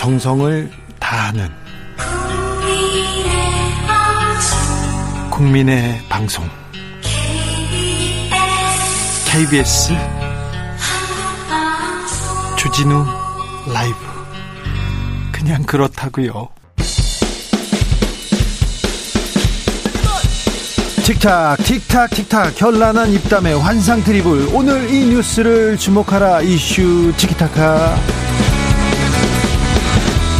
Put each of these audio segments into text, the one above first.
정성을 다하는 국민의 방송. KBS 주진우 라이브. 그냥 그렇다고요. 틱탁 틱탁 틱탁 현란한 입담의 환상 트리블. 오늘 이 뉴스를 주목하라 이슈 티키타카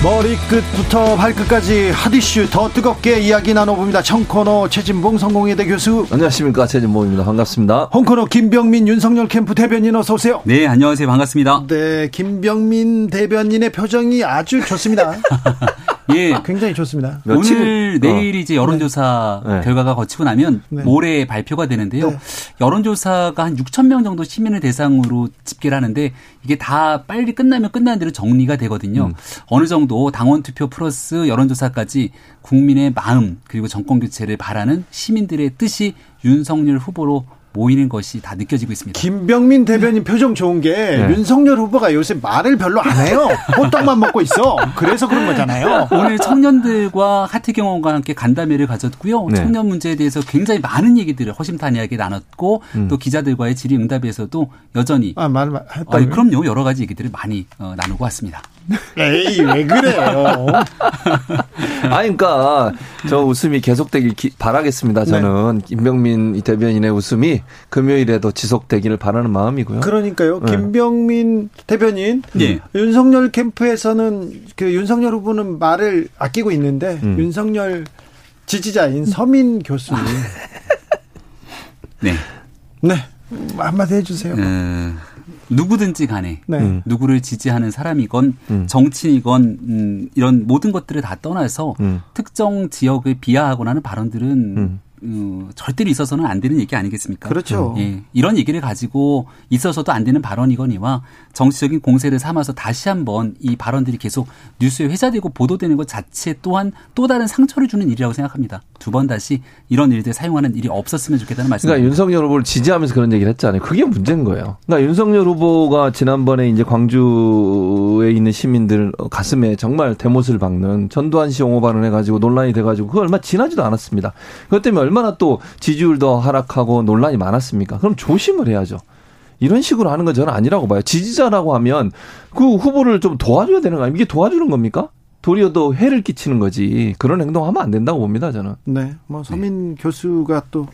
머리끝부터 발끝까지 핫이슈 더 뜨겁게 이야기 나눠봅니다. 청코너 최진봉 성공회대 교수. 안녕하십니까 최진봉입니다. 반갑습니다. 홍코너 김병민 윤석열 캠프 대변인 어서 오세요. 네 안녕하세요 반갑습니다. 네 김병민 대변인의 표정이 아주 좋습니다. 예, 굉장히 좋습니다. 오늘 어. 내일 이제 여론조사 네. 결과가 거치고 나면 네. 모레 발표가 되는데요. 네. 여론조사가 한 6천 명 정도 시민을 대상으로 집계를 하는데 이게 다 빨리 끝나면 끝나는 대로 정리가 되거든요. 음. 어느 정도 당원 투표 플러스 여론조사까지 국민의 마음 그리고 정권 교체를 바라는 시민들의 뜻이 윤석열 후보로 모이는 것이 다 느껴지고 있습니다. 김병민 대변인 표정 좋은 게 네. 윤석열 후보가 요새 말을 별로 안 해요. 호떡만 먹고 있어. 그래서 그런 거잖아요. 오늘 청년들과 하태경 의원과 함께 간담회를 가졌고요. 네. 청년 문제에 대해서 굉장히 많은 얘기들을 허심탄회하게 나눴고 음. 또 기자들과의 질의응답에서도 여전히 아, 말 했다. 아, 그럼요. 여러 가지 얘기들을 많이 어, 나누고 왔습니다. 에이 왜 그래요? 아니 그러니까 저 웃음이 계속되길 기, 바라겠습니다. 저는 네. 김병민 대변인의 웃음이 금요일에도 지속되기를 바라는 마음이고요. 그러니까요. 네. 김병민 대변인 네. 윤석열 캠프에서는 그 윤석열 후보는 말을 아끼고 있는데 음. 윤석열 지지자인 서민 교수님 네. 네. 한마디 해주세요. 음. 누구든지 간에 네. 음. 누구를 지지하는 사람이건 음. 정치이건 음, 이런 모든 것들을 다 떠나서 음. 특정 지역을 비하하거나 하는 발언들은 음. 어, 절대로 있어서는 안 되는 얘기 아니겠습니까? 그렇죠. 예, 이런 얘기를 가지고 있어서도 안 되는 발언이거니와 정치적인 공세를 삼아서 다시 한번 이 발언들이 계속 뉴스에 회자되고 보도되는 것 자체 또한 또 다른 상처를 주는 일이라고 생각합니다. 두 번 다시 이런 일들 사용하는 일이 없었으면 좋겠다는 말씀입니다. 그러니까 윤석열 후보를 지지하면서 그런 얘기를 했잖아요. 그게 문제인 거예요. 그러니까 윤석열 후보가 지난번에 이제 광주에 있는 시민들 가슴에 정말 대못을 박는 전두환 씨 옹호 발언 해 가지고 논란이 돼 가지고 그 얼마 지나지도 않았습니다. 그것 때문에 얼마나 또 지지율도 하락하고 논란이 많았습니까? 그럼 조심을 해야죠. 이런 식으로 하는 건 저는 아니라고 봐요. 지지자라고 하면 그 후보를 좀 도와줘야 되는 거 아닙니까? 이게 도와주는 겁니까? 도리어 도 해를 끼치는 거지. 그런 행동하면 안 된다고 봅니다, 저는. 네. 뭐 서민 네. 교수가 또,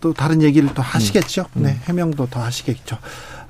또 다른 얘기를 또 하시겠죠. 음. 네. 해명도 더 하시겠죠.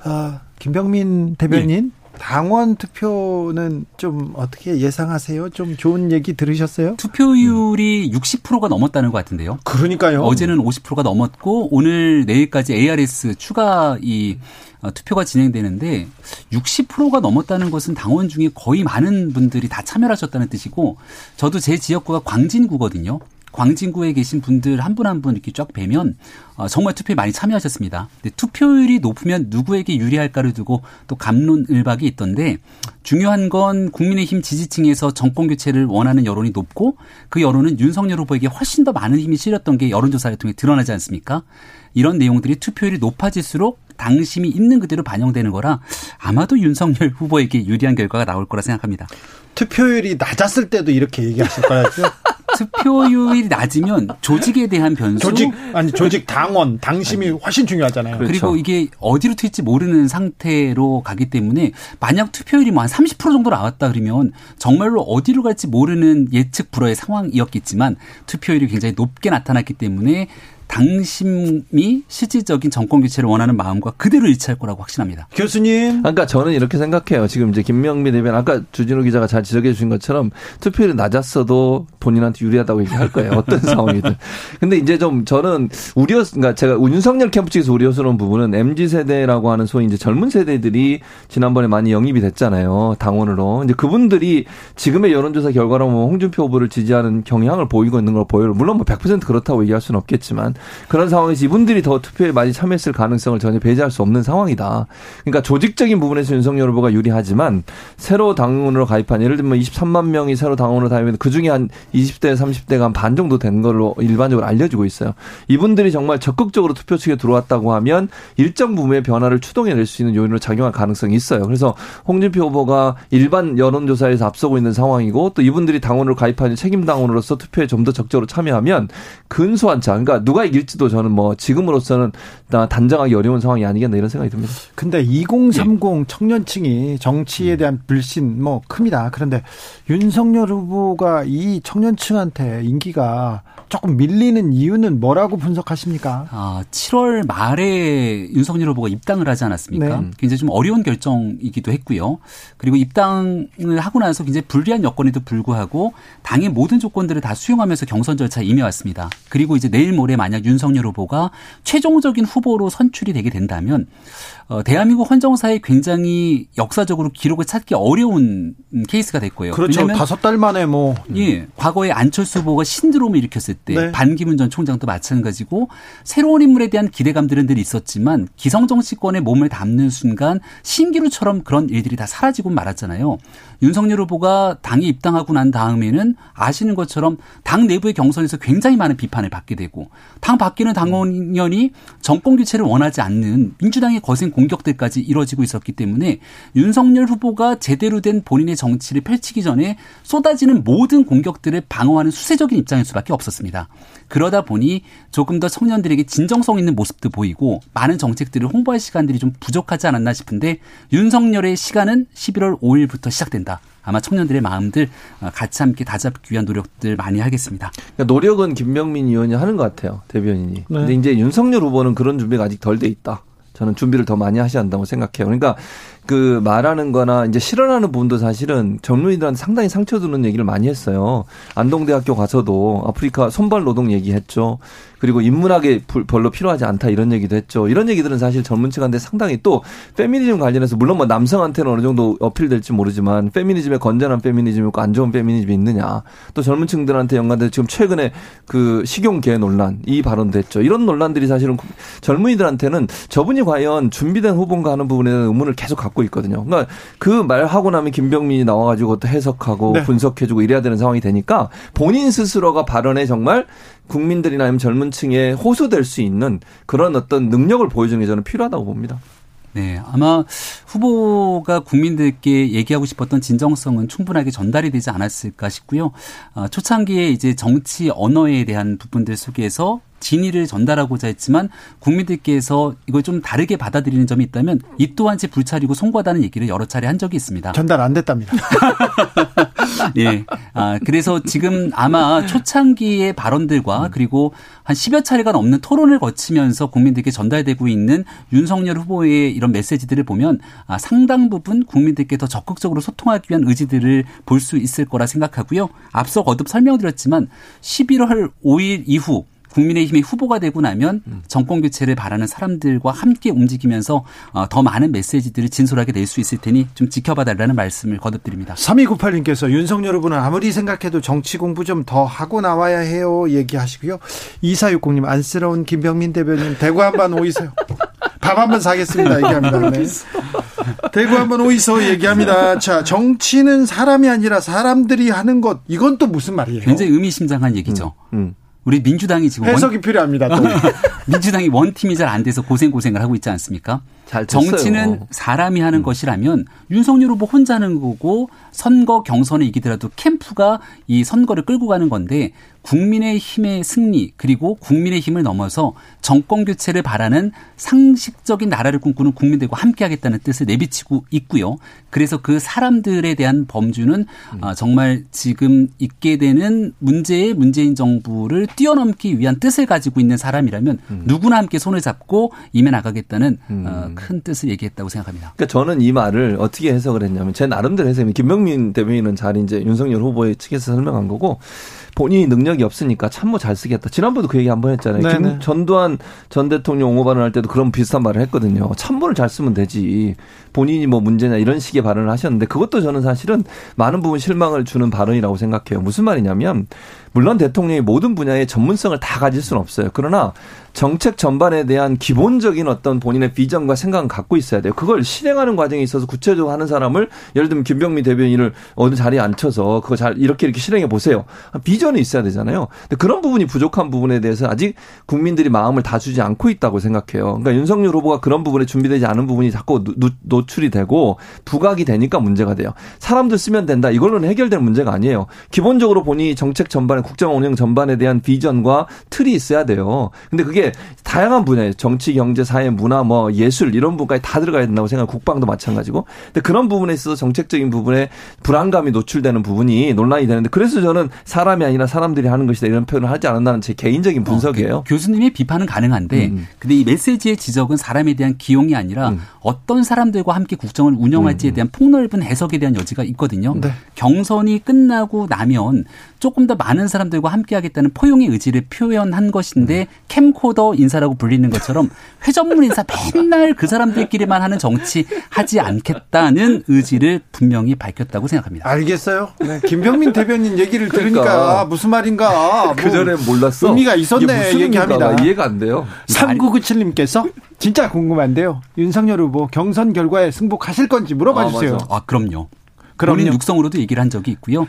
아, 김병민 대변인. 네. 당원 투표는 좀 어떻게 예상하세요? 좀 좋은 얘기 들으셨어요? 투표율이 60%가 넘었다는 것 같은데요. 그러니까요. 어제는 50%가 넘었고 오늘 내일까지 ARS 추가 이 어, 투표가 진행되는데 60%가 넘었다는 것은 당원 중에 거의 많은 분들이 다 참여하셨다는 뜻이고 저도 제 지역구가 광진구거든요. 광진구에 계신 분들 한 분 한 분 이렇게 쫙 뵈면 어, 정말 투표에 많이 참여하셨습니다. 근데 투표율이 높으면 누구에게 유리할까를 두고 또 감론을박이 있던데 중요한 건 국민의힘 지지층에서 정권 교체를 원하는 여론이 높고 그 여론은 윤석열 후보에게 훨씬 더 많은 힘이 실렸던 게 여론조사를 통해 드러나지 않습니까? 이런 내용들이 투표율이 높아질수록 당심이 있는 그대로 반영되는 거라 아마도 윤석열 후보에게 유리한 결과가 나올 거라 생각합니다. 투표율이 낮았을 때도 이렇게 얘기하실 거였죠? 투표율이 낮으면 조직에 대한 변수. 조직 아니 조직 당원 당심이 아니, 훨씬 중요하잖아요. 그렇죠. 그리고 이게 어디로 튈지 모르는 상태로 가기 때문에 만약 투표율이 뭐 한 30% 정도 나왔다 그러면 정말로 어디로 갈지 모르는 예측 불허의 상황이었겠지만 투표율이 굉장히 높게 나타났기 때문에 당심이 실질적인 정권 교체를 원하는 마음과 그대로 일치할 거라고 확신합니다. 교수님. 그러니까 저는 이렇게 생각해요. 지금 이제 김명민 대변 아까 주진우 기자가 잘 지적해 주신 것처럼 투표율이 낮았어도 본인한테 유리하다고 얘기할 거예요. 어떤 상황이든. 근데 이제 좀 저는 우려, 그러니까 제가 윤석열 캠프 측에서 우려스러운 부분은 MZ 세대라고 하는 소위 이제 젊은 세대들이 지난번에 많이 영입이 됐잖아요. 당원으로. 이제 그분들이 지금의 여론조사 결과로 뭐 홍준표 후보를 지지하는 경향을 보이고 있는 걸 보여요. 물론 뭐 100% 그렇다고 얘기할 수는 없겠지만 그런 상황에서 이분들이 더 투표에 많이 참여했을 가능성을 전혀 배제할 수 없는 상황이다. 그러니까 조직적인 부분에서 윤석열 후보가 유리하지만 새로 당원으로 가입한 예를 들면 23만 명이 새로 당원으로 가입했는데 그중에 한 20대 30대가 한 반 정도 된 걸로 일반적으로 알려지고 있어요. 이분들이 정말 적극적으로 투표 측에 들어왔다고 하면 일정 부분의 변화를 추동해낼 수 있는 요인으로 작용할 가능성이 있어요. 그래서 홍준표 후보가 일반 여론조사에서 앞서고 있는 상황이고 또 이분들이 당원으로 가입하는 책임 당원으로서 투표에 좀 더 적극적으로 참여하면 근소한 차. 그러니까 누가 이길지도 저는 뭐 지금으로서는 단정하기 어려운 상황이 아니겠나 이런 생각이 듭니다. 근데 2030 예. 청년층이 정치에 대한 불신 뭐 큽니다. 그런데 윤석열 후보가 이 청년층한테 인기가 조금 밀리는 이유는 뭐라고 분석하십니까? 아, 7월 말에 윤석열 후보가 입당을 하지 않았습니까? 네. 굉장히 좀 어려운 결정이기도 했고요. 그리고 입당을 하고 나서 굉장히 불리한 여건에도 불구하고 당의 모든 조건들을 다 수용하면서 경선 절차에 임해왔습니다. 그리고 이제 내일 모레 만약 윤석열 후보가 최종적인 후보로 선출이 되게 된다면 어, 대한민국 헌정사에 굉장히 역사적으로 기록을 찾기 어려운 케이스가 됐고요. 그렇죠. 다섯 달 만에 뭐. 예. 과거에 안철수 후보가 신드롬을 일으켰을 때 네. 반기문 전 총장도 마찬가지고 새로운 인물에 대한 기대감들은 늘 있었지만 기성 정 치권에 몸을 담는 순간 신기루처럼 그런 일들이 다 사라지고 말았잖아요. 윤석열 후보가 당에 입당하고 난 다음에는 아시는 것처럼 당 내부의 경선에서 굉장히 많은 비판을 받게 되고 당 바뀌는 당원연이 정권 교체를 원하지 않는 민주당의 거센 공격들까지 이뤄지고 있었기 때문에 윤석열 후보가 제대로 된 본인의 정치를 펼치기 전에 쏟아지는 모든 공격들을 방어하는 수세적인 입장일 수밖에 없었습니다. 그러다 보니 조금 더 청년들에게 진정성 있는 모습도 보이고 많은 정책들을 홍보할 시간들이 좀 부족하지 않았나 싶은데 윤석열의 시간은 11월 5일부터 시작된다. 아마 청년들의 마음들 같이 함께 다잡기 위한 노력들 많이 하겠습니다. 그러니까 노력은 김명민 의원이 하는 것 같아요. 대변인이. 네. 근데 이제 윤석열 후보는 그런 준비가 아직 덜 돼 있다. 저는 준비를 더 많이 하셔야 한다고 생각해요. 그러니까 그 말하는 거나 이제 실현하는 부분도 사실은 젊은이들한테 상당히 상처 주는 얘기를 많이 했어요. 안동대학교 가서도 아프리카 손발 노동 얘기했죠. 그리고 인문학에 별로 필요하지 않다 이런 얘기도 했죠. 이런 얘기들은 사실 젊은 층한테 상당히 또 페미니즘 관련해서 물론 뭐 남성한테는 어느 정도 어필될지 모르지만 페미니즘에 건전한 페미니즘이 있고 안 좋은 페미니즘이 있느냐. 또 젊은 층들한테 연관돼서 지금 최근에 그 식용계 논란 이 발언도 했죠. 이런 논란들이 사실은 젊은이들한테는 저분이 과연 준비된 후보인가 하는 부분에 대한 의문을 계속 갖고 있거든요. 그러니까 그 말 하고 나면 김병민이 나와가지고 또 해석하고 네. 분석해주고 이래야 되는 상황이 되니까 본인 스스로가 발언에 정말 국민들이나 아니면 젊은 층에 호소될 수 있는 그런 어떤 능력을 보여주는 게 저는 필요하다고 봅니다. 네, 아마 후보가 국민들께 얘기하고 싶었던 진정성은 충분하게 전달이 되지 않았을까 싶고요. 아, 초창기에 이제 정치 언어에 대한 부분들 속에서 진의를 전달하고자 했지만 국민들께서 이걸 좀 다르게 받아들이는 점이 있다면 이 또한 제 불찰이고 송구하다는 얘기를 여러 차례 한 적이 있습니다. 전달 안 됐답니다. 예. 아, 그래서 지금 아마 초창기의 발언들과 그리고 한 10여 차례가 넘는 토론을 거치면서 국민들께 전달되고 있는 윤석열 후보의 이런 메시지들을 보면 아, 상당 부분 국민들께 더 적극적으로 소통하기 위한 의지들을 볼 수 있을 거라 생각하고요. 앞서 거듭 설명드렸지만 11월 5일 이후 국민의힘이 후보가 되고 나면 음. 정권 교체를 바라는 사람들과 함께 움직이면서 어, 더 많은 메시지들을 진솔하게 낼 수 있을 테니 좀 지켜봐 달라는 말씀을 거듭드립니다. 3298님께서 윤석열 후보는 아무리 생각해도 정치 공부 좀 더 하고 나와야 해요 얘기하시고요. 2460님 안쓰러운 김병민 대변인 대구 한번 오이세요. 밥 한번 사겠습니다. 얘기합니다. 네. 대구 한번 오이소 얘기합니다. 자, 정치는 사람이 아니라 사람들이 하는 것. 이건 또 무슨 말이에요? 굉장히 의미심장한 얘기죠. 음, 음. 우리 민주당이 지금 해석이 원, 필요합니다. 민주당이 원팀이 잘 안 돼서 고생 고생을 하고 있지 않습니까? 정치는 사람이 하는 음. 것이라면 윤석열 후보 혼자 하는 거고 선거 경선에 이기더라도 캠프가 이 선거를 끌고 가는 건데 국민의 힘의 승리 그리고 국민의 힘을 넘어서 정권 교체를 바라는 상식적인 나라를 꿈꾸는 국민들과 함께 하겠다는 뜻을 내비치고 있고요. 그래서 그 사람들에 대한 범주는 음. 어, 정말 지금 있게 되는 문제의 문재인 정부를 뛰어넘기 위한 뜻을 가지고 있는 사람이라면 음. 누구나 함께 손을 잡고 임해 나가겠다는 음. 어, 큰 뜻을 얘기했다고 생각합니다. 그러니까 저는 이 말을 어떻게 해석을 했냐면 제 나름대로 해석이 김명민 대변인은 잘 이제 윤석열 후보의 측에서 설명한 거고 본인이 능력이 없으니까 참모 잘 쓰겠다. 지난번에도 그 얘기 한 번 했잖아요. 김, 네, 네. 전두환 전 대통령 옹호 발언할 때도 그런 비슷한 말을 했거든요. 참모를 잘 쓰면 되지. 본인이 뭐 문제냐 이런 식의 발언을 하셨는데 그것도 저는 사실은 많은 부분 실망을 주는 발언이라고 생각해요. 무슨 말이냐면 물론 대통령이 모든 분야의 전문성을 다 가질 수는 없어요. 그러나 정책 전반에 대한 기본적인 어떤 본인의 비전과 생각은 갖고 있어야 돼요. 그걸 실행하는 과정에 있어서 구체적으로 하는 사람을 예를 들면 김병미 대변인을 어느 자리에 앉혀서 그거 잘 이렇게 이렇게 실행해 보세요. 비전 이 있어야 되잖아요. 근데 그런 부분이 부족한 부분에 대해서 아직 국민들이 마음을 다 주지 않고 있다고 생각해요. 그러니까 윤석열 후보가 그런 부분에 준비되지 않은 부분이 자꾸 노출이 되고 부각이 되니까 문제가 돼요. 사람들 쓰면 된다. 이걸로는 해결될 문제가 아니에요. 기본적으로 보니 정책 전반에 국정 운영 전반에 대한 비전과 틀이 있어야 돼요. 근데 그게 다양한 분야에 정치, 경제, 사회, 문화, 뭐 예술 이런 부분까지 다 들어가야 된다고 생각. 국방도 마찬가지고. 근데 그런 부분에 있어서 정책적인 부분에 불안감이 노출되는 부분이 논란이 되는데 그래서 저는 사람이 아니라 사람들이 하는 것이다 이런 표현을 하지 않는다는 제 개인적인 분석이에요. 어, 그 교수님의 비판은 가능한데, 음. 근데 이 메시지의 지적은 사람에 대한 기용이 아니라 음. 어떤 사람들과 함께 국정을 운영할지에 음. 대한 폭넓은 해석에 대한 여지가 있거든요. 네. 경선이 끝나고 나면 조금 더 많은 사람들과 함께 하겠다는 포용의 의지를 표현한 것인데 캠코더 인사라고 불리는 것처럼 회전문 인사 맨날 그 사람들끼리만 하는 정치 하지 않겠다는 의지를 분명히 밝혔다고 생각합니다. 알겠어요. 네. 김병민 대변인 얘기를 들으니까 그러니까. 무슨 말인가. 그 전에 몰랐어. 의미가 있었네 얘기합니다. 이해가 안 돼요. 3997님께서 진짜 궁금한데요. 윤석열 후보 경선 결과에 승복하실 건지 물어봐 아, 주세요. 아, 그럼요. 그럼요. 본인 육성으로도 얘기를 한 적이 있고요.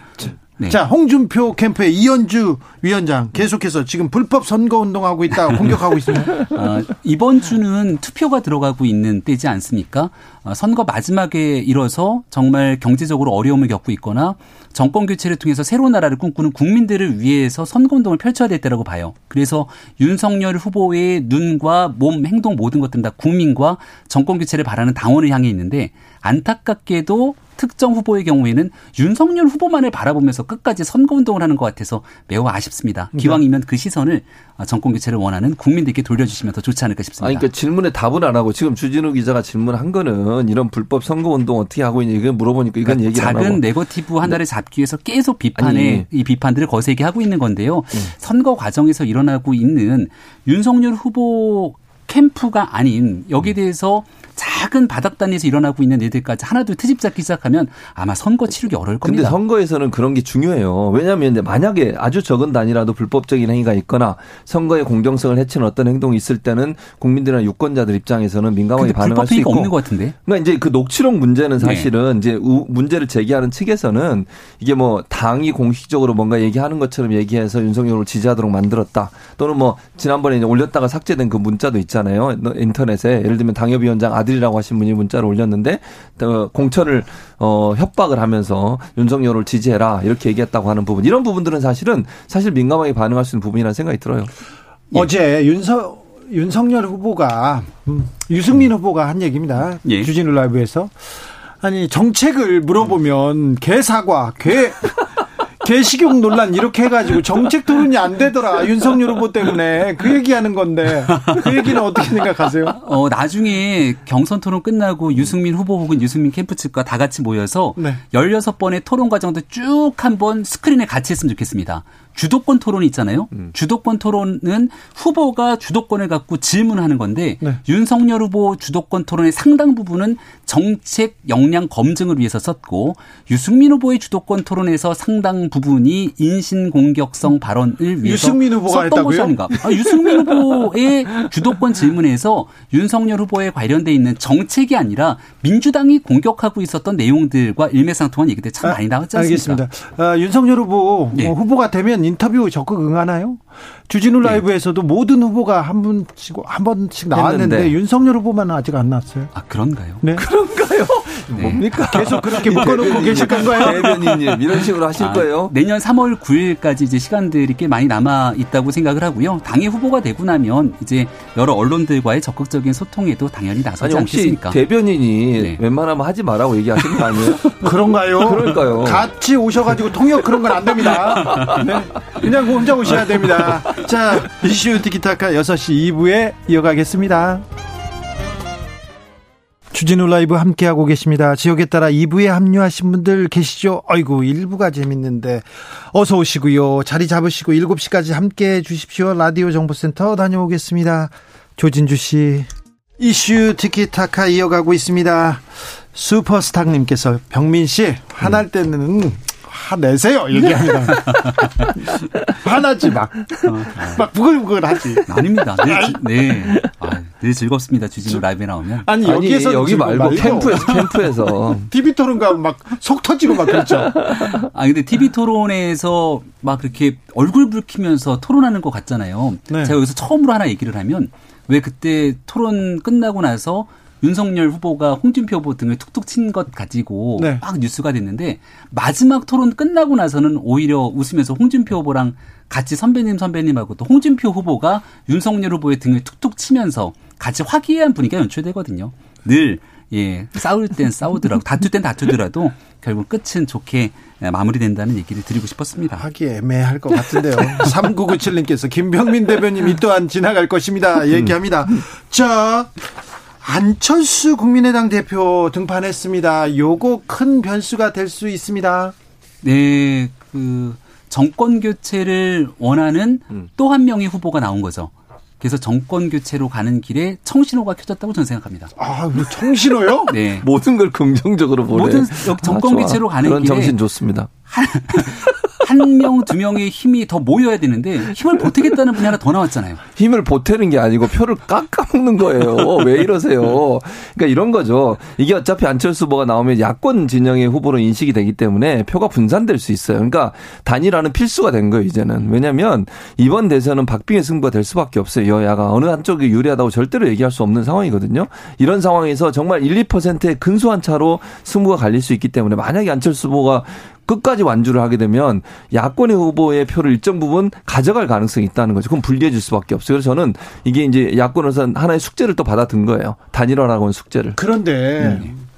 네. 자, 홍준표 캠프의 이현주 위원장 계속해서 지금 불법 선거 운동하고 있다 공격하고 있습니다. 아, 이번 주는 투표가 들어가고 있는 때지 않습니까? 아, 선거 마지막에 이뤄서 정말 경제적으로 어려움을 겪고 있거나 정권 교체를 통해서 새로운 나라를 꿈꾸는 국민들을 위해서 선거 운동을 펼쳐야 될 때라고 봐요. 그래서 윤석열 후보의 눈과 몸, 행동 모든 것들은 다 국민과 정권 교체를 바라는 당원을 향해 있는데 안타깝게도 특정 후보의 경우에는 윤석열 후보만을 바라보면서 끝까지 선거 운동을 하는 것 같아서 매우 아쉽습니다. 네. 기왕이면 그 시선을 정권 교체를 원하는 국민들께 돌려주시면 더 좋지 않을까 싶습니다. 아니, 그러니까 질문에 답을 안 하고 지금 주진우 기자가 질문한 거는 이런 불법 선거 운동 어떻게 하고 있냐 이건 물어보니까 이건 그러니까 얘기 안 하고 작은 네거티브 하나를 네. 잡기 위해서 계속 비판에. 이 비판들을 거세게 하고 있는 건데요. 네. 선거 과정에서 일어나고 있는 윤석열 후보 캠프가 아닌 여기에 대해서 작은 바닥 단위에서 일어나고 있는 애들까지 하나둘 트집 잡기 시작하면 아마 선거 치르기 어려울 겁니다. 근데 선거에서는 그런 게 중요해요. 왜냐하면 만약에 아주 적은 단위라도 불법적인 행위가 있거나 선거의 공정성을 해치는 어떤 행동이 있을 때는 국민들이나 유권자들 입장에서는 민감하게 반응할 수 있고. 없는 것 같은데. 그러니까 이제 그 녹취록 문제는 네. 사실은 네. 이제 문제를 제기하는 측에서는 이게 뭐 당이 공식적으로 뭔가 얘기하는 것처럼 얘기해서 윤석열을 지지하도록 만들었다. 또는 뭐 지난번에 올렸다가 삭제된 그 문자도 있잖아요. 인터넷에 예를 들면 당협위원장 아들 아들이라고 하신 분이 문자를 올렸는데 공천을 어 협박을 하면서 윤석열을 지지해라 이렇게 얘기했다고 하는 부분 이런 부분들은 사실은 사실 민감하게 반응할 수 있는 부분이라는 생각이 들어요. 예. 어제 윤석 윤석열 후보가 음, 유승민 후보가 한 얘기입니다. 예. 주진우 라이브에서 아니 정책을 물어보면 개사과 개 개식용 논란 이렇게 해가지고 정책 토론이 안 되더라. 윤석열 후보 때문에 그 얘기하는 건데 그 얘기는 어떻게 생각하세요? 어 나중에 경선 토론 끝나고 유승민 후보 혹은 유승민 캠프 측과 다 같이 모여서 네. 16번의 토론 과정도 쭉 한번 스크린에 같이 했으면 좋겠습니다. 주도권 토론이 있잖아요. 음. 주도권 토론은 후보가 주도권을 갖고 질문하는 건데 네. 윤석열 후보 주도권 토론의 상당 부분은 정책 역량 검증을 위해서 썼고 유승민 후보의 주도권 토론에서 상당 부분이 인신 공격성 발언을 위해서 유승민 후보가 썼던 것이 아닌가. 아, 유승민 후보의 주도권 질문에서 윤석열 후보에 관련돼 있는 정책이 아니라 민주당이 공격하고 있었던 내용들과 일맥상통한 얘기들 참 많이 나왔지 않습니까? 알겠습니다. 아, 윤석열 후보 네. 후보가 되면 인터뷰 적극 응하나요? 주진우 네. 라이브에서도 모든 후보가 한 분씩 한 번씩 나왔는데 했는데. 윤석열 후보만 아직 안 나왔어요. 아 그런가요? 네. 그런가요? 네. 뭡니까? 계속 그렇게 묶어놓고 계실 건가요? 대변인님 이런 식으로 하실 아, 거예요? 내년 3월 9일까지 이제 시간들이 꽤 많이 남아 있다고 생각을 하고요. 당의 후보가 되고 나면 이제 여러 언론들과의 적극적인 소통에도 당연히 나서지 아니, 않겠습니까? 대변인이 네. 웬만하면 하지 말라고 얘기하시는 거 아니에요? 그런가요? 그러니까요. 같이 오셔가지고 통역 그런 건 안 됩니다. 네. 그냥 혼자 오셔야 됩니다. 자, 이슈 티키타카 6시 2부에 이어가겠습니다. 주진우 라이브 함께하고 계십니다. 지역에 따라 2부에 합류하신 분들 계시죠? 아이고, 1부가 재밌는데. 어서 오시고요. 자리 잡으시고 7시까지 함께 해 주십시오. 라디오 정보센터 다녀오겠습니다. 조진주 씨. 이슈 티키타카 이어가고 있습니다. 슈퍼스타님께서 병민 씨, 화날 때는 화내세요 얘기합니다. 화나지 막. 어. 막 부글부글하지. 아닙니다. 늘, 네. 아, 늘 즐겁습니다. 주진우 라이브에 나오면. 아니, 여기에서 여기 말고, 말고 캠프에서 캠프에서 TV 토론 가면 막 속 터지고 막 그렇죠. 아 근데 TV 토론에서 막 그렇게 얼굴 붉히면서 토론하는 것 같잖아요. 네. 제가 여기서 처음으로 하나 얘기를 하면 왜 그때 토론 끝나고 나서 윤석열 후보가 홍준표 후보 등을 툭툭 친 것 가지고 네. 막 뉴스가 됐는데 마지막 토론 끝나고 나서는 오히려 웃으면서 홍준표 후보랑 같이 선배님 선배님하고 또 홍준표 후보가 윤석열 후보의 등을 툭툭 치면서 같이 화기애애한 분위기가 연출되거든요. 늘 예, 싸울 땐 싸우더라도 다툴 땐 다투더라도 결국 끝은 좋게 마무리된다는 얘기를 드리고 싶었습니다. 하기 애매할 것 같은데요. 3997님께서 김병민 대변인이 또한 지나갈 것입니다. 얘기합니다. 자, 안철수 국민의당 대표 등판했습니다. 요거 큰 변수가 될 수 있습니다. 네, 그 정권 교체를 원하는 음. 또한 명의 후보가 나온 거죠. 그래서 정권 교체로 가는 길에 청신호가 켜졌다고 저는 생각합니다. 아, 뭐 청신호요? 네. 모든 걸 긍정적으로 보네. 모든 정권 아, 교체로 가는 그런 길에 정신 좋습니다. 한 명, 두 명의 힘이 더 모여야 되는데 힘을 보태겠다는 분이 하나 더 나왔잖아요. 힘을 보태는 게 아니고 표를 깎아먹는 거예요. 왜 이러세요? 그러니까 이런 거죠. 이게 어차피 안철수 후보가 나오면 야권 진영의 후보로 인식이 되기 때문에 표가 분산될 수 있어요. 그러니까 단일화는 필수가 된 거예요, 이제는. 왜냐하면 이번 대선은 박빙의 승부가 될 수밖에 없어요. 여야가 어느 한쪽이 유리하다고 절대로 얘기할 수 없는 상황이거든요. 이런 상황에서 정말 1, 2%의 근소한 차로 승부가 갈릴 수 있기 때문에 만약에 안철수 후보가 끝까지 완주를 하게 되면 야권의 후보의 표를 일정 부분 가져갈 가능성이 있다는 거죠. 그럼 불리해질 수밖에 없어요. 그래서 저는 이게 이제 야권에서 하나의 숙제를 또 받아든 거예요. 단일화라고 하는 숙제를. 그런데 음.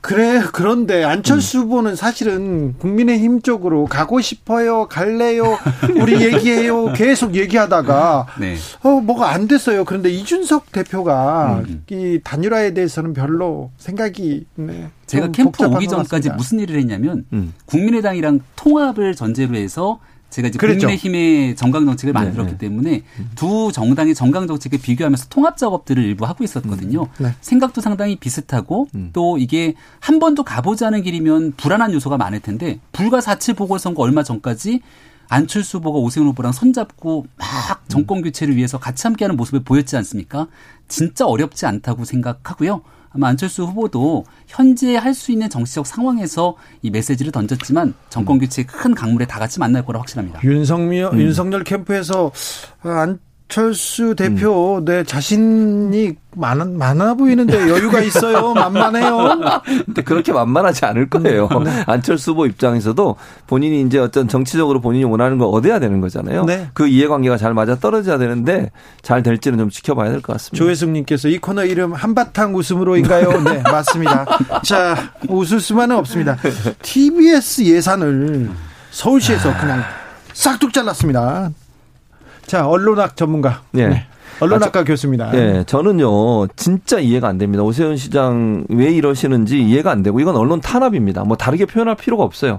그래 그런데 안철수 음. 후보는 사실은 국민의힘 쪽으로 가고 싶어요 갈래요 우리 얘기해요 계속 얘기하다가 네. 어 뭐가 안 됐어요 그런데 이준석 대표가 음. 이 단일화에 대해서는 별로 생각이 네, 제가 캠프 오기 전까지 무슨 일을 했냐면 음. 국민의당이랑 통합을 전제로 해서 제가 이제 그랬죠. 국민의힘의 정강 정책을 네, 만들었기 네. 때문에 두 정당의 정강 정책을 비교하면서 통합 작업들을 일부 하고 있었거든요. 음. 네. 생각도 상당히 비슷하고 음. 또 이게 한 번도 가보지 않은 길이면 불안한 요소가 많을 텐데 불과 4.7 보궐선거 얼마 전까지 안철수 후보가 오세훈 후보랑 손잡고 막 정권 교체를 위해서 같이 함께하는 모습을 보였지 않습니까? 진짜 어렵지 않다고 생각하고요. 아마 안철수 후보도 현재 할 수 있는 정치적 상황에서 이 메시지를 던졌지만 정권 교체 큰 강물에 다 같이 만날 거라 확실합니다. 윤석열 음. 윤석열 캠프에서 안 안철수 대표, 음. 네, 자신이 많아, 많아 보이는데 여유가 있어요. 만만해요. 근데 그렇게 만만하지 않을 거예요. 네. 안철수 후보 입장에서도 본인이 이제 어떤 정치적으로 본인이 원하는 걸 얻어야 되는 거잖아요. 네. 그 이해관계가 잘 맞아 떨어져야 되는데 잘 될지는 좀 지켜봐야 될 것 같습니다. 조혜숙님께서 이 코너 이름 한바탕 웃음으로인가요? 네, 맞습니다. 자, 웃을 수만은 없습니다. TBS 예산을 서울시에서 그냥 싹둑 잘랐습니다. 자, 언론학 전문가. 네. 네. 언론학과 아, 교수입니다. 네, 저는요 진짜 이해가 안 됩니다. 오세훈 시장 왜 이러시는지 이해가 안 되고 이건 언론 탄압입니다. 뭐 다르게 표현할 필요가 없어요.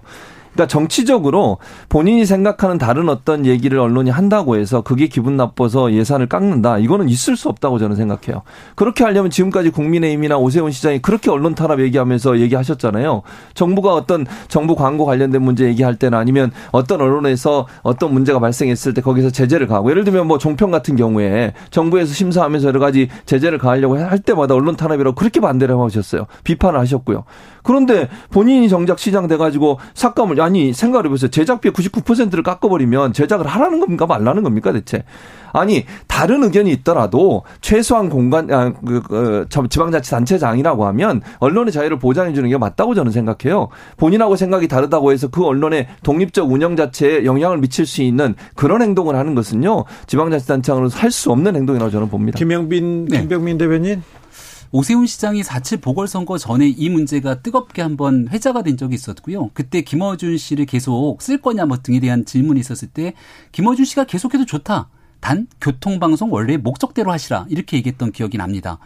그러니까 정치적으로 본인이 생각하는 다른 어떤 얘기를 언론이 한다고 해서 그게 기분 나빠서 예산을 깎는다. 이거는 있을 수 없다고 저는 생각해요. 그렇게 하려면 지금까지 국민의힘이나 오세훈 시장이 그렇게 언론 탄압 얘기하면서 얘기하셨잖아요. 정부가 어떤 정부 광고 관련된 문제 얘기할 때나 아니면 어떤 언론에서 어떤 문제가 발생했을 때 거기서 제재를 가고 예를 들면 뭐 종편 같은 경우에 정부에서 심사하면서 여러 가지 제재를 가하려고 할 때마다 언론 탄압이라고 그렇게 반대를 하셨어요. 비판을 하셨고요. 그런데 본인이 정작 시장 돼가지고 삭감을 아니 생각을 해보세요. 제작비 99%를 깎아버리면 제작을 하라는 겁니까 말라는 겁니까 대체? 아니 다른 의견이 있더라도 최소한 공간 아, 그, 그 지방자치단체장이라고 하면 언론의 자유를 보장해 주는 게 맞다고 저는 생각해요. 본인하고 생각이 다르다고 해서 그 언론의 독립적 운영 자체에 영향을 미칠 수 있는 그런 행동을 하는 것은요 지방자치단체장으로서 할 수 없는 행동이라고 저는 봅니다. 김영빈 네. 김병민 대변인 오세훈 시장이 4.7 보궐선거 전에 이 문제가 뜨겁게 한번 회자가 된 적이 있었고요. 그때 김어준 씨를 계속 쓸 거냐 뭐 등에 대한 질문이 있었을 때 김어준 씨가 계속해도 좋다. 단 교통방송 원래 목적대로 하시라 이렇게 얘기했던 기억이 납니다.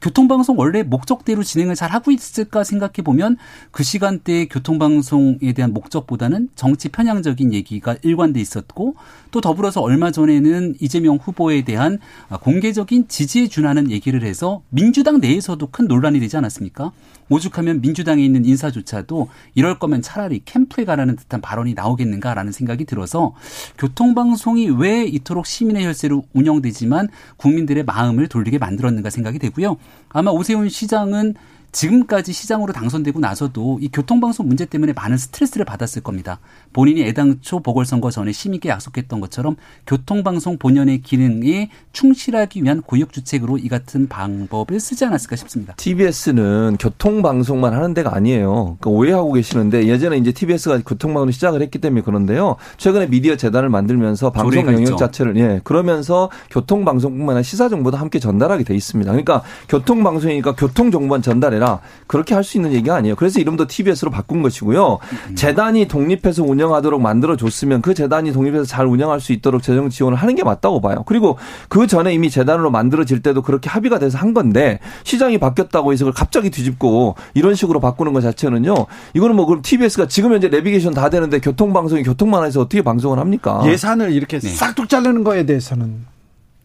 교통방송 원래 목적대로 진행을 잘 하고 있을까 생각해 보면 그 시간대에 교통방송에 대한 목적보다는 정치 편향적인 얘기가 일관돼 있었고 또 더불어서 얼마 전에는 이재명 후보에 대한 공개적인 지지에 준하는 얘기를 해서 민주당 내에서도 큰 논란이 되지 않았습니까? 오죽하면 민주당에 있는 인사조차도 이럴 거면 차라리 캠프에 가라는 듯한 발언이 나오겠는가라는 생각이 들어서 교통방송이 왜 이토록 시민의 혈세로 운영되지만 국민들의 마음을 돌리게 만들었는가 생각이 되고요. 아마 오세훈 시장은 지금까지 시장으로 당선되고 나서도 이 교통방송 문제 때문에 많은 스트레스를 받았을 겁니다. 본인이 애당초 보궐선거 전에 시민께 약속했던 것처럼 교통방송 본연의 기능에 충실하기 위한 고육주책으로 이 같은 방법을 쓰지 않았을까 싶습니다. TBS는 교통방송만 하는 데가 아니에요. 그러니까 오해하고 계시는데 예전에 이제 TBS가 교통방송을 시작을 했기 때문에 그런데요. 최근에 미디어 재단을 만들면서 방송 영역 있죠. 자체를 예 그러면서 교통방송뿐만 아니라 시사 정보도 함께 전달하게 돼 있습니다. 그러니까 교통방송이니까 교통정보만 전달해 아니라 그렇게 할 수 있는 얘기가 아니에요. 그래서 이름도 TBS로 바꾼 것이고요. 재단이 독립해서 운영하도록 만들어 줬으면 그 재단이 독립해서 잘 운영할 수 있도록 재정 지원을 하는 게 맞다고 봐요. 그리고 그 전에 이미 재단으로 만들어질 때도 그렇게 합의가 돼서 한 건데 시장이 바뀌었다고 해서 그걸 갑자기 뒤집고 이런 식으로 바꾸는 것 자체는요. 이거는 뭐 그럼 TBS가 지금 현재 내비게이션 다 되는데 교통방송이 교통만 해서 어떻게 방송을 합니까? 예산을 이렇게 네. 싹둑 자르는 거에 대해서는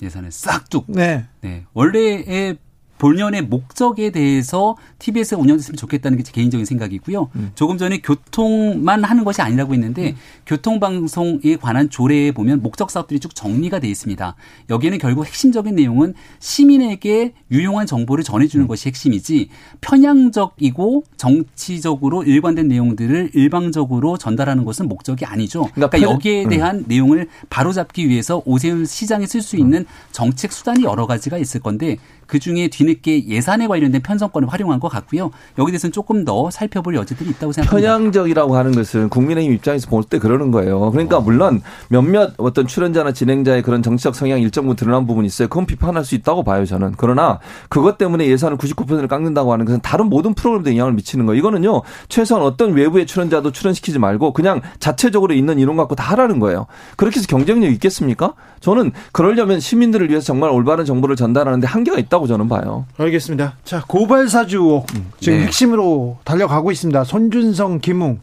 예산을 싹둑. 네. 네. 원래의 본연의 목적에 대해서 TBS가 운영됐으면 좋겠다는 게 제 개인적인 생각이고요. 음. 조금 전에 교통만 하는 것이 아니라고 했는데 음. 교통방송에 관한 조례에 보면 목적 사업들이 쭉 정리가 돼 있습니다. 여기에는 결국 핵심적인 내용은 시민에게 유용한 정보를 전해주는 음. 것이 핵심이지 편향적이고 정치적으로 일관된 내용들을 일방적으로 전달하는 것은 목적이 아니죠. 그러니까, 그러니까 여기에 음. 대한 음. 내용을 바로잡기 위해서 오세훈 시장이 쓸 수 있는 정책 수단이 여러 가지가 있을 건데 그 중에 뒤늦게 예산에 관련된 편성권을 활용한 것 같고요. 여기 대해서는 조금 더 살펴볼 여지들이 있다고 생각합니다. 편향적이라고 하는 것은 국민의힘 입장에서 볼 때 그러는 거예요. 그러니까 물론 몇몇 어떤 출연자나 진행자의 그런 정치적 성향 일정 부분 드러난 부분이 있어요. 그건 비판할 수 있다고 봐요, 저는. 그러나 그것 때문에 예산을 99%를 깎는다고 하는 것은 다른 모든 프로그램도 영향을 미치는 거예요. 이거는요. 최소한 어떤 외부의 출연자도 출연시키지 말고 그냥 자체적으로 있는 인원 갖고 다 하라는 거예요. 그렇게 해서 경쟁력 있겠습니까? 저는 그러려면 시민들을 위해서 정말 올바른 정보를 전달하는데 한계가 있다. 있다고 저는 봐요. 알겠습니다. 자, 고발 사주 의혹 지금 네. 핵심으로 달려가고 있습니다. 손준성, 김웅.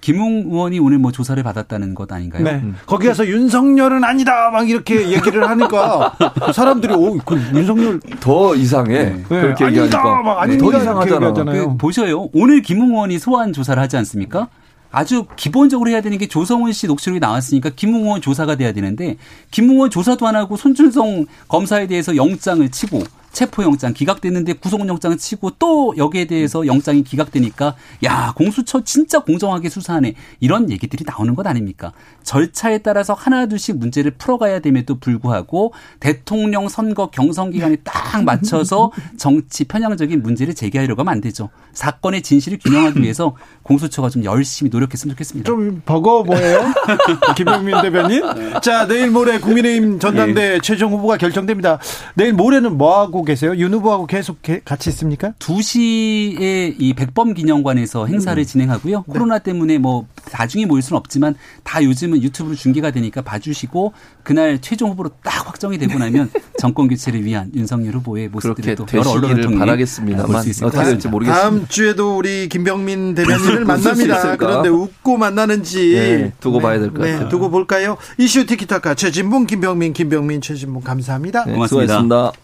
김웅 의원이 오늘 뭐 조사를 받았다는 것 아닌가요? 네. 음. 거기 가서 윤석열은 아니다 막 이렇게 얘기를 하니까 사람들이 오, 그 윤석열 더 이상해. 네. 그렇게 네. 얘기하니까 막 아니다, 더 이상하잖아. 그 보셔요. 오늘 김웅 의원이 소환 조사를 하지 않습니까? 아주 기본적으로 해야 되는 게 조성훈 씨 녹취록이 나왔으니까 김웅원 조사가 돼야 되는데 김웅원 조사도 안 하고 손준성 검사에 대해서 영장을 치고 체포영장 기각됐는데 구속영장을 치고 또 여기에 대해서 영장이 기각되니까 야 공수처 진짜 공정하게 수사하네 이런 얘기들이 나오는 것 아닙니까? 절차에 따라서 하나둘씩 문제를 풀어가야 됨에도 불구하고 대통령 선거 경선 기간에 딱 맞춰서 정치 편향적인 문제를 제기하려고 하면 안 되죠. 사건의 진실을 규명하기 위해서 공수처가 좀 열심히 노력했으면 좋겠습니다. 좀 버거워 보여요? 김영민 대변인. 자 내일 모레 국민의힘 전당대 네. 최종 후보가 결정됩니다. 내일 모레는 뭐 하고 계세요? 윤 후보하고 계속 같이 있습니까? 2시에 이 백범 기념관에서 행사를 음. 진행하고요. 네. 코로나 때문에 뭐 나중에 모일 수는 없지만 다 요즘은 유튜브로 중계가 되니까 봐주시고 그날 최종 후보로 딱 확정이 되고 나면 정권 교체를 위한 윤석열 후보의 모습들을 또 여러 언론을 통해 바라겠습니다만 어떻게 될지 모르겠습니다. 다음 주에도 우리 김병민 대변인을 만납니다. 그런데 웃고 만나는지 네, 두고 네, 봐야 될것 네, 같아요. 두고 볼까요? 이슈 티키타카 최진봉 김병민 김병민 최진봉 감사합니다. 네, 고맙습니다. 수고하셨습니다.